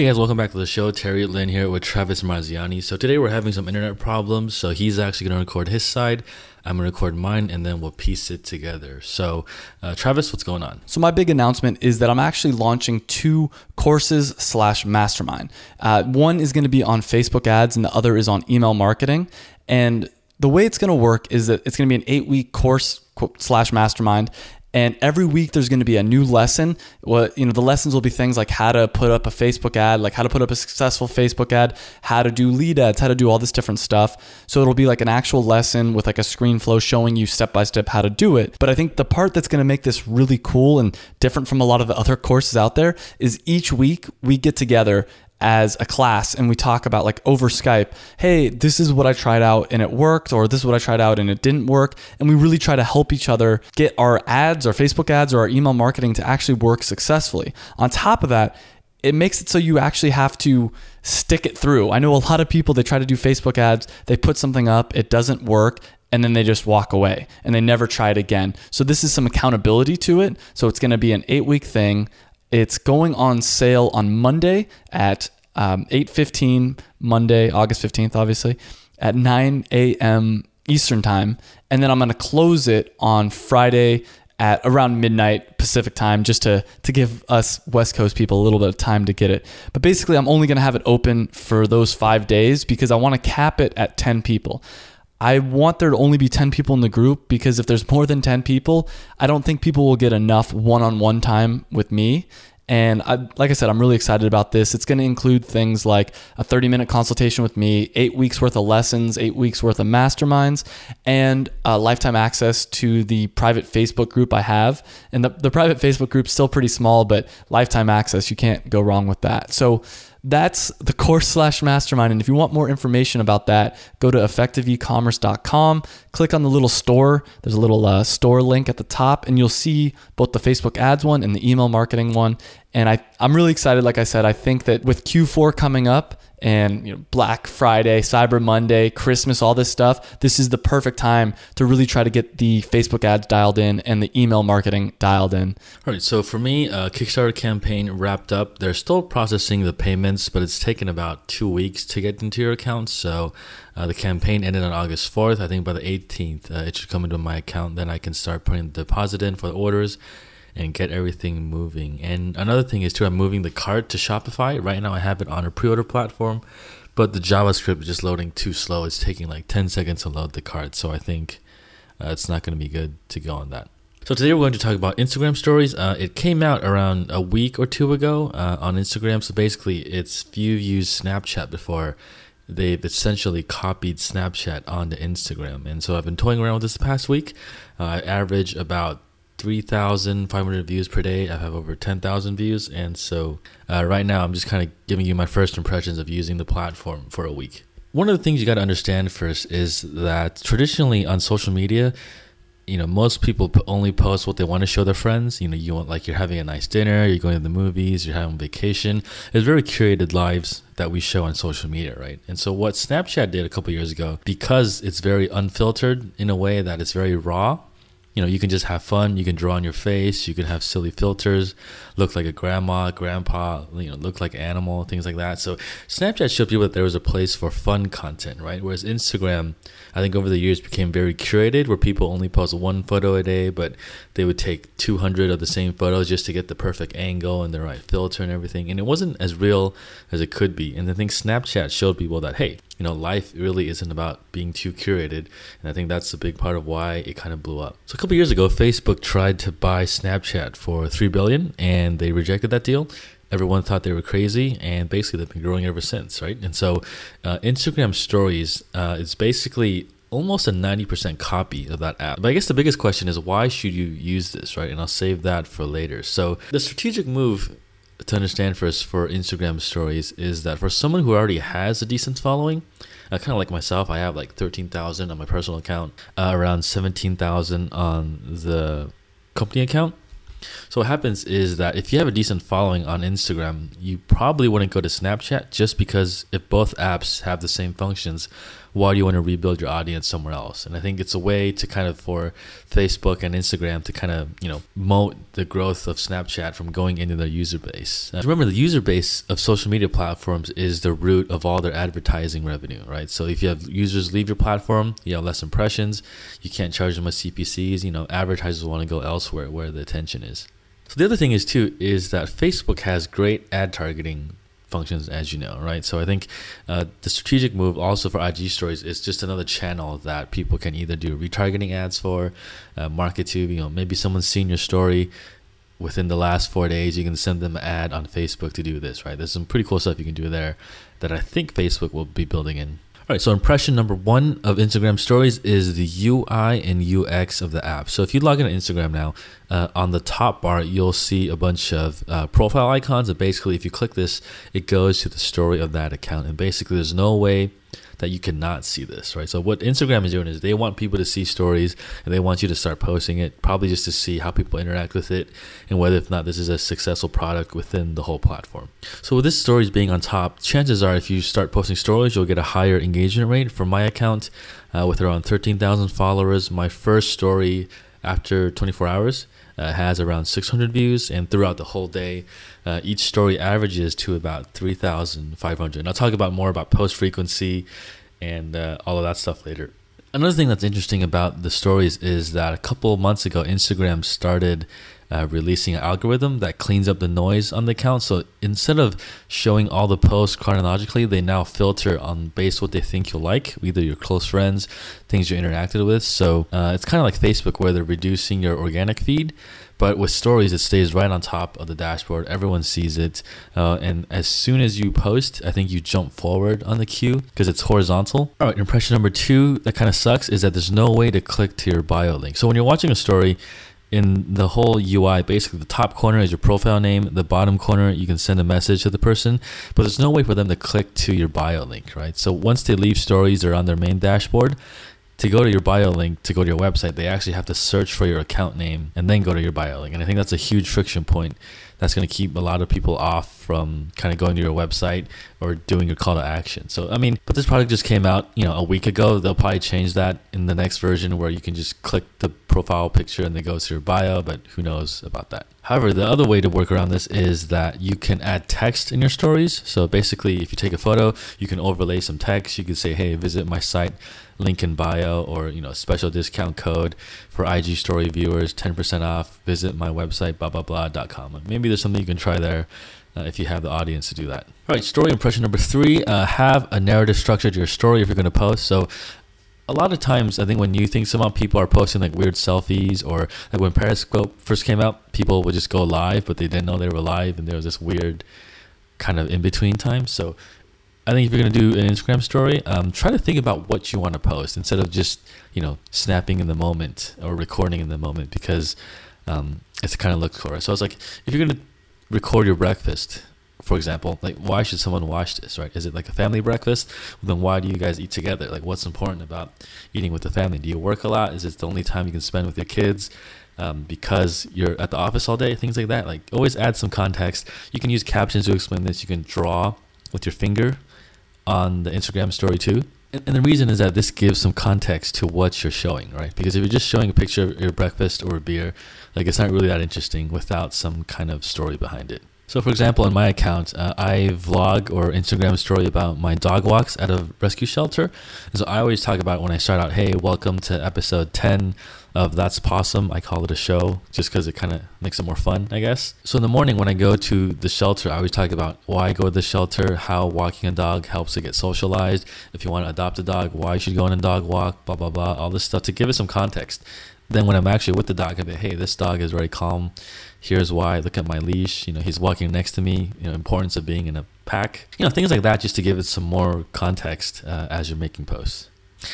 Hey guys, welcome back to the show. Terry Lin here with Travis Marziani. So today we're having some internet problems. So he's actually going to record his side. I'm going to record mine and then we'll piece it together. So, uh, Travis, what's going on? So my big announcement is that I'm actually launching two courses slash mastermind. Uh, one is going to be on Facebook ads and the other is on email marketing. And the way it's going to work is that it's going to be an eight week course slash mastermind and every week there's going to be a new lesson. What you know the lessons will be things like how to put up a facebook ad like how to put up a successful facebook ad how to do lead ads how to do all this different stuff. So it'll be like an actual lesson with like a screen flow showing you step by step how to do it. But i think the part that's going to make this really cool and different from a lot of the other courses out there is each week we get together as a class and we talk about like over Skype, hey, this is what I tried out and it worked, or this is what I tried out and it didn't work. And we really try to help each other get our ads, our Facebook ads, or our email marketing to actually work successfully. On top of that, it makes it so you actually have to stick it through. I know a lot of people they try to do Facebook ads, they put something up, it doesn't work, and then they just walk away and they never try it again. So this is some accountability to it. So it's going to be an 8-week thing. It's going on sale on Monday at um, 8.15 Monday, August 15th, obviously, at 9 a.m. Eastern time. And then I'm going to close it on Friday at around midnight Pacific time just to, to give us West Coast people a little bit of time to get it. But basically, I'm only going to have it open for those five days because I want to cap it at 10 people. I want there to only be 10 people in the group because if there's more than 10 people, I don't think people will get enough one on one time with me. And I, like I said, I'm really excited about this. It's going to include things like a 30 minute consultation with me, eight weeks worth of lessons, eight weeks worth of masterminds, and uh, lifetime access to the private Facebook group I have. And the, the private Facebook group's still pretty small, but lifetime access, you can't go wrong with that. So that's the course slash mastermind. And if you want more information about that, go to effectiveecommerce.com, click on the little store. There's a little uh, store link at the top, and you'll see both the Facebook ads one and the email marketing one. And I, I'm really excited. Like I said, I think that with Q4 coming up, and you know, Black Friday, Cyber Monday, Christmas, all this stuff, this is the perfect time to really try to get the Facebook ads dialed in and the email marketing dialed in. All right. So for me, uh, Kickstarter campaign wrapped up. They're still processing the payments, but it's taken about two weeks to get into your account. So uh, the campaign ended on August 4th. I think by the 18th, uh, it should come into my account. Then I can start putting the deposit in for the orders and get everything moving. And another thing is too, I'm moving the cart to Shopify. Right now, I have it on a pre-order platform, but the JavaScript is just loading too slow. It's taking like 10 seconds to load the cart, so I think uh, it's not going to be good to go on that. So today we're going to talk about Instagram stories. Uh, it came out around a week or two ago uh, on Instagram. So basically, it's you used Snapchat before, they've essentially copied Snapchat onto Instagram. And so I've been toying around with this the past week. Uh, I average about 3,500 views per day. I have over 10,000 views. And so uh, right now, I'm just kind of giving you my first impressions of using the platform for a week. One of the things you got to understand first is that traditionally on social media, you know, most people only post what they want to show their friends. You know, you want like you're having a nice dinner, you're going to the movies, you're having vacation. It's very curated lives that we show on social media, right? And so what Snapchat did a couple years ago, because it's very unfiltered in a way that it's very raw, you know, you can just have fun. You can draw on your face. You can have silly filters, look like a grandma, grandpa, you know, look like animal, things like that. So Snapchat showed people that there was a place for fun content, right? Whereas Instagram, I think over the years became very curated, where people only post one photo a day, but they would take 200 of the same photos just to get the perfect angle and the right filter and everything. And it wasn't as real as it could be. And I think Snapchat showed people that, hey, you know, life really isn't about being too curated. And I think that's a big part of why it kind of blew up. So a couple years ago, Facebook tried to buy Snapchat for three billion, and they rejected that deal. Everyone thought they were crazy, and basically they've been growing ever since, right? And so, uh, Instagram Stories uh, is basically almost a 90% copy of that app. But I guess the biggest question is why should you use this, right? And I'll save that for later. So, the strategic move to understand first for Instagram stories is that for someone who already has a decent following, uh, kind of like myself, I have like 13,000 on my personal account, uh, around 17,000 on the company account. So what happens is that if you have a decent following on Instagram, you probably wouldn't go to Snapchat just because if both apps have the same functions, why do you want to rebuild your audience somewhere else? And I think it's a way to kind of for Facebook and Instagram to kind of you know moat the growth of Snapchat from going into their user base. Uh, remember, the user base of social media platforms is the root of all their advertising revenue, right? So if you have users leave your platform, you have less impressions, you can't charge them with CPCs. You know, advertisers want to go elsewhere where the attention is. So the other thing is too is that Facebook has great ad targeting functions, as you know, right? So I think uh, the strategic move also for IG stories is just another channel that people can either do retargeting ads for, uh, market to. You know, maybe someone's seen your story within the last four days. You can send them an ad on Facebook to do this, right? There's some pretty cool stuff you can do there that I think Facebook will be building in right, so impression number one of Instagram stories is the UI and UX of the app. So if you log into Instagram now, uh, on the top bar, you'll see a bunch of uh, profile icons. And basically, if you click this, it goes to the story of that account. And basically, there's no way that you cannot see this, right? So what Instagram is doing is they want people to see stories and they want you to start posting it, probably just to see how people interact with it and whether if not this is a successful product within the whole platform. So with this stories being on top, chances are if you start posting stories, you'll get a higher engagement rate. For my account, uh, with around 13,000 followers, my first story after 24 hours uh, has around 600 views, and throughout the whole day, uh, each story averages to about 3,500. And I'll talk about more about post frequency and uh, all of that stuff later. Another thing that's interesting about the stories is that a couple months ago, Instagram started uh, releasing an algorithm that cleans up the noise on the account. So instead of showing all the posts chronologically, they now filter on base what they think you'll like, either your close friends, things you interacted with. So uh, it's kind of like Facebook where they're reducing your organic feed. But with stories, it stays right on top of the dashboard. Everyone sees it. Uh, and as soon as you post, I think you jump forward on the queue because it's horizontal. All right, impression number two that kind of sucks is that there's no way to click to your bio link. So when you're watching a story, in the whole UI, basically the top corner is your profile name, the bottom corner you can send a message to the person, but there's no way for them to click to your bio link, right? So once they leave stories or on their main dashboard, to go to your bio link to go to your website, they actually have to search for your account name and then go to your bio link. And I think that's a huge friction point that's going to keep a lot of people off from kind of going to your website or doing your call to action. So, I mean, but this product just came out, you know, a week ago. They'll probably change that in the next version where you can just click the profile picture and it goes to your bio, but who knows about that. However, the other way to work around this is that you can add text in your stories. So basically, if you take a photo, you can overlay some text. You can say, hey, visit my site link in bio or you know special discount code for IG story viewers 10% off visit my website blah blah blah.com maybe there's something you can try there uh, if you have the audience to do that all right story impression number three uh, have a narrative structure to your story if you're going to post so a lot of times I think when you think some people are posting like weird selfies or like when Periscope first came out, people would just go live, but they didn't know they were live, and there was this weird kind of in between time. So I think if you're gonna do an Instagram story, um, try to think about what you want to post instead of just you know snapping in the moment or recording in the moment because um, it's kind of look for. It. So I was like, if you're gonna record your breakfast, for example, like why should someone watch this, right? Is it like a family breakfast? Then why do you guys eat together? Like what's important about eating with the family? Do you work a lot? Is it the only time you can spend with your kids? Um, because you're at the office all day, things like that. Like always add some context. You can use captions to explain this. You can draw with your finger on the Instagram story too. And, the reason is that this gives some context to what you're showing, right? Because if you're just showing a picture of your breakfast or a beer, like it's not really that interesting without some kind of story behind it. So, for example, on my account, uh, I vlog or Instagram story about my dog walks at a rescue shelter. And so I always talk about when I start out, hey, welcome to episode 10 of That's Possum. I call it a show just because it kind of makes it more fun, I guess. So in the morning when I go to the shelter, I always talk about why I go to the shelter, how walking a dog helps to get socialized. If you want to adopt a dog, why you should go on a dog walk, blah, blah, blah, all this stuff to give it some context. Then when I'm actually with the dog, I be, hey, this dog is very calm here's why look at my leash you know he's walking next to me you know importance of being in a pack. You know things like that just to give it some more context uh, as you're making posts.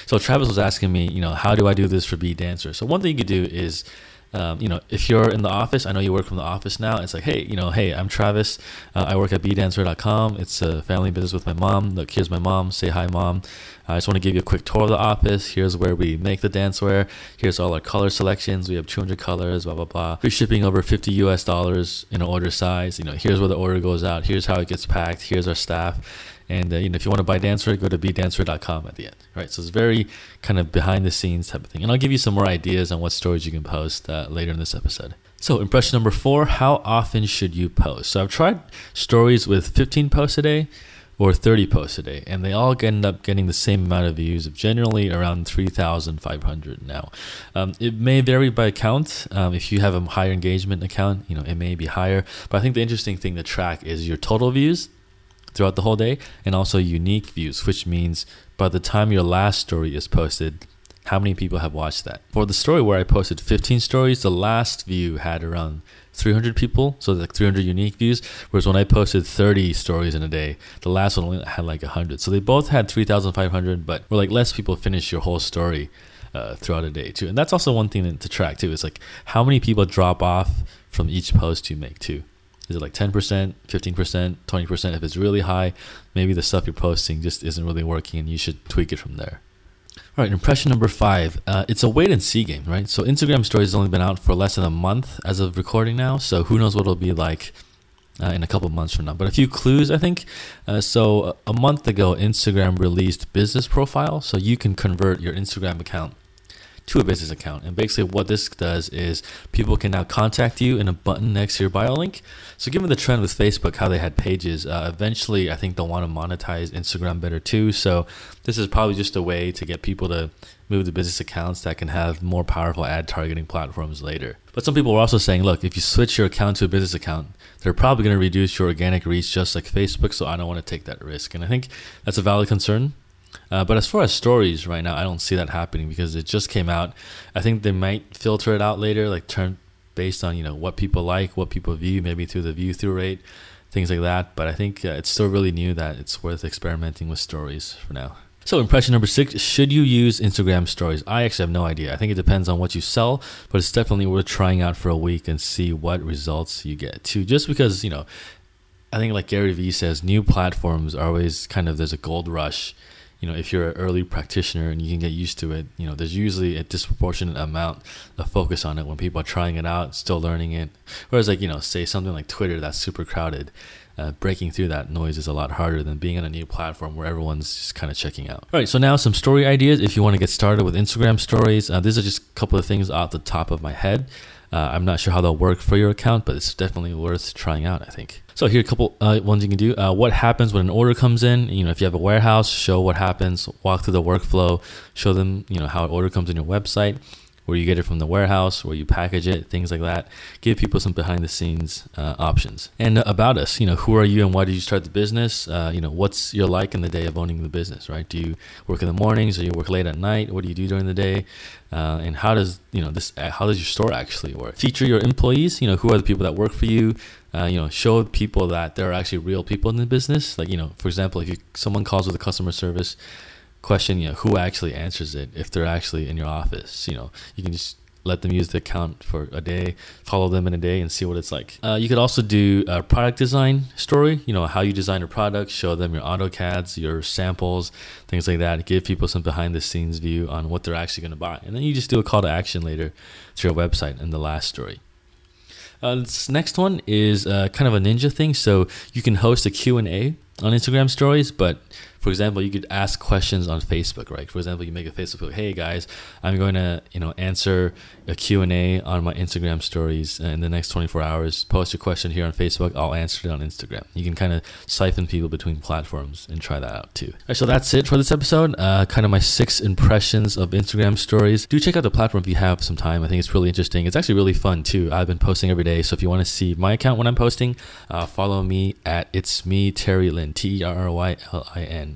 So travis was asking me you know how do i do this for Be Dancewear so one thing you could do is um, you know, if you're in the office, I know you work from the office now. It's like, hey, you know, hey, I'm Travis. Uh, I work at bedancewear.com. It's a family business with my mom. Look, here's my mom. Say hi, mom. I just want to give you a quick tour of the office. Here's where we make the dancewear. Here's all our color selections. We have 200 colors, blah, blah, blah. We're shipping over 50 US dollars in an order size. You know, here's where the order goes out. Here's how it gets packed. Here's our staff And uh, you know, if you want to buy Dancer, go to bedancewear.com at the end. Right. So it's very kind of behind the scenes type of thing. And I'll give you some more ideas on what stories you can post uh, later in this episode. So impression number four: How often should you post? So I've tried stories with 15 posts a day or 30 posts a day, and they all end up getting the same amount of views of generally around 3,500 now. Um, it may vary by account. Um, if you have a higher engagement account, you know it may be higher. But I think the interesting thing to track is your total views throughout the whole day, and also unique views, which means by the time your last story is posted, how many people have watched that. For the story where I posted 15 stories, the last view had around 300 people, so like 300 unique views. Whereas when I posted 30 stories in a day, the last one only had like 100. So they both had 3,500, but we're like less people finish your whole story uh, throughout a day too. And that's also one thing to track too. Is like how many people drop off from each post you make too. Is it like 10%, 15%, 20%? If it's really high, maybe the stuff you're posting just isn't really working and you should tweak it from there. All right, impression number five. Uh, it's a wait and see game, right? So Instagram Stories has only been out for less than a month as of recording now. So who knows what it'll be like uh, in a couple months from now. But a few clues, I think. Uh, so a month ago, Instagram released Business Profile, so you can convert your Instagram account to a business account. And basically, what this does is people can now contact you in a button next to your bio link. So, given the trend with Facebook, how they had pages, uh, eventually I think they'll want to monetize Instagram better too. So, this is probably just a way to get people to move to business accounts that can have more powerful ad targeting platforms later. But some people were also saying, look, if you switch your account to a business account, they're probably going to reduce your organic reach just like Facebook. So, I don't want to take that risk. And I think that's a valid concern. Uh, but as far as stories right now, I don't see that happening because it just came out. I think they might filter it out later, like turn based on you know what people like, what people view, maybe through the view through rate, things like that. But I think uh, it's still really new that it's worth experimenting with stories for now. So impression number six: Should you use Instagram stories? I actually have no idea. I think it depends on what you sell, but it's definitely worth trying out for a week and see what results you get. Too, just because you know, I think like Gary Vee says, new platforms are always kind of there's a gold rush you know, if you're an early practitioner and you can get used to it, you know, there's usually a disproportionate amount of focus on it when people are trying it out, still learning it. Whereas, like, you know, say something like Twitter that's super crowded, uh, breaking through that noise is a lot harder than being on a new platform where everyone's just kind of checking out. All right, so now some story ideas if you want to get started with Instagram stories. Uh, these are just a couple of things off the top of my head. Uh, I'm not sure how they'll work for your account, but it's definitely worth trying out, I think. So here are a couple uh, ones you can do. Uh, what happens when an order comes in? You know, if you have a warehouse, show what happens. Walk through the workflow. Show them, you know, how an order comes in your website where you get it from the warehouse, where you package it, things like that. Give people some behind the scenes uh, options. And about us, you know, who are you and why did you start the business? Uh, you know, what's your like in the day of owning the business, right? Do you work in the mornings or you work late at night? What do you do during the day? Uh, and how does you know this? Uh, how does your store actually work? Feature your employees. You know, who are the people that work for you? Uh, you know, show people that there are actually real people in the business. Like, you know, for example, if you, someone calls with a customer service, question, you know, who actually answers it if they're actually in your office. You know, you can just let them use the account for a day, follow them in a day, and see what it's like. Uh, you could also do a product design story. You know how you design your product, show them your AutoCADs, your samples, things like that. Give people some behind the scenes view on what they're actually going to buy, and then you just do a call to action later to your website in the last story. Uh, this next one is uh, kind of a ninja thing. So you can host a Q&A on Instagram stories, but for example, you could ask questions on Facebook, right? For example, you make a Facebook, hey guys, I'm going to, you know, answer a Q&A on my Instagram stories in the next 24 hours. Post your question here on Facebook. I'll answer it on Instagram. You can kind of siphon people between platforms and try that out too. All right, so that's it for this episode. Uh, kind of my six impressions of Instagram stories. Do check out the platform if you have some time. I think it's really interesting. It's actually really fun too. I've been posting every day. So if you want to see my account when I'm posting, uh, follow me at it's me, Terry Lin, T E R R Y L I N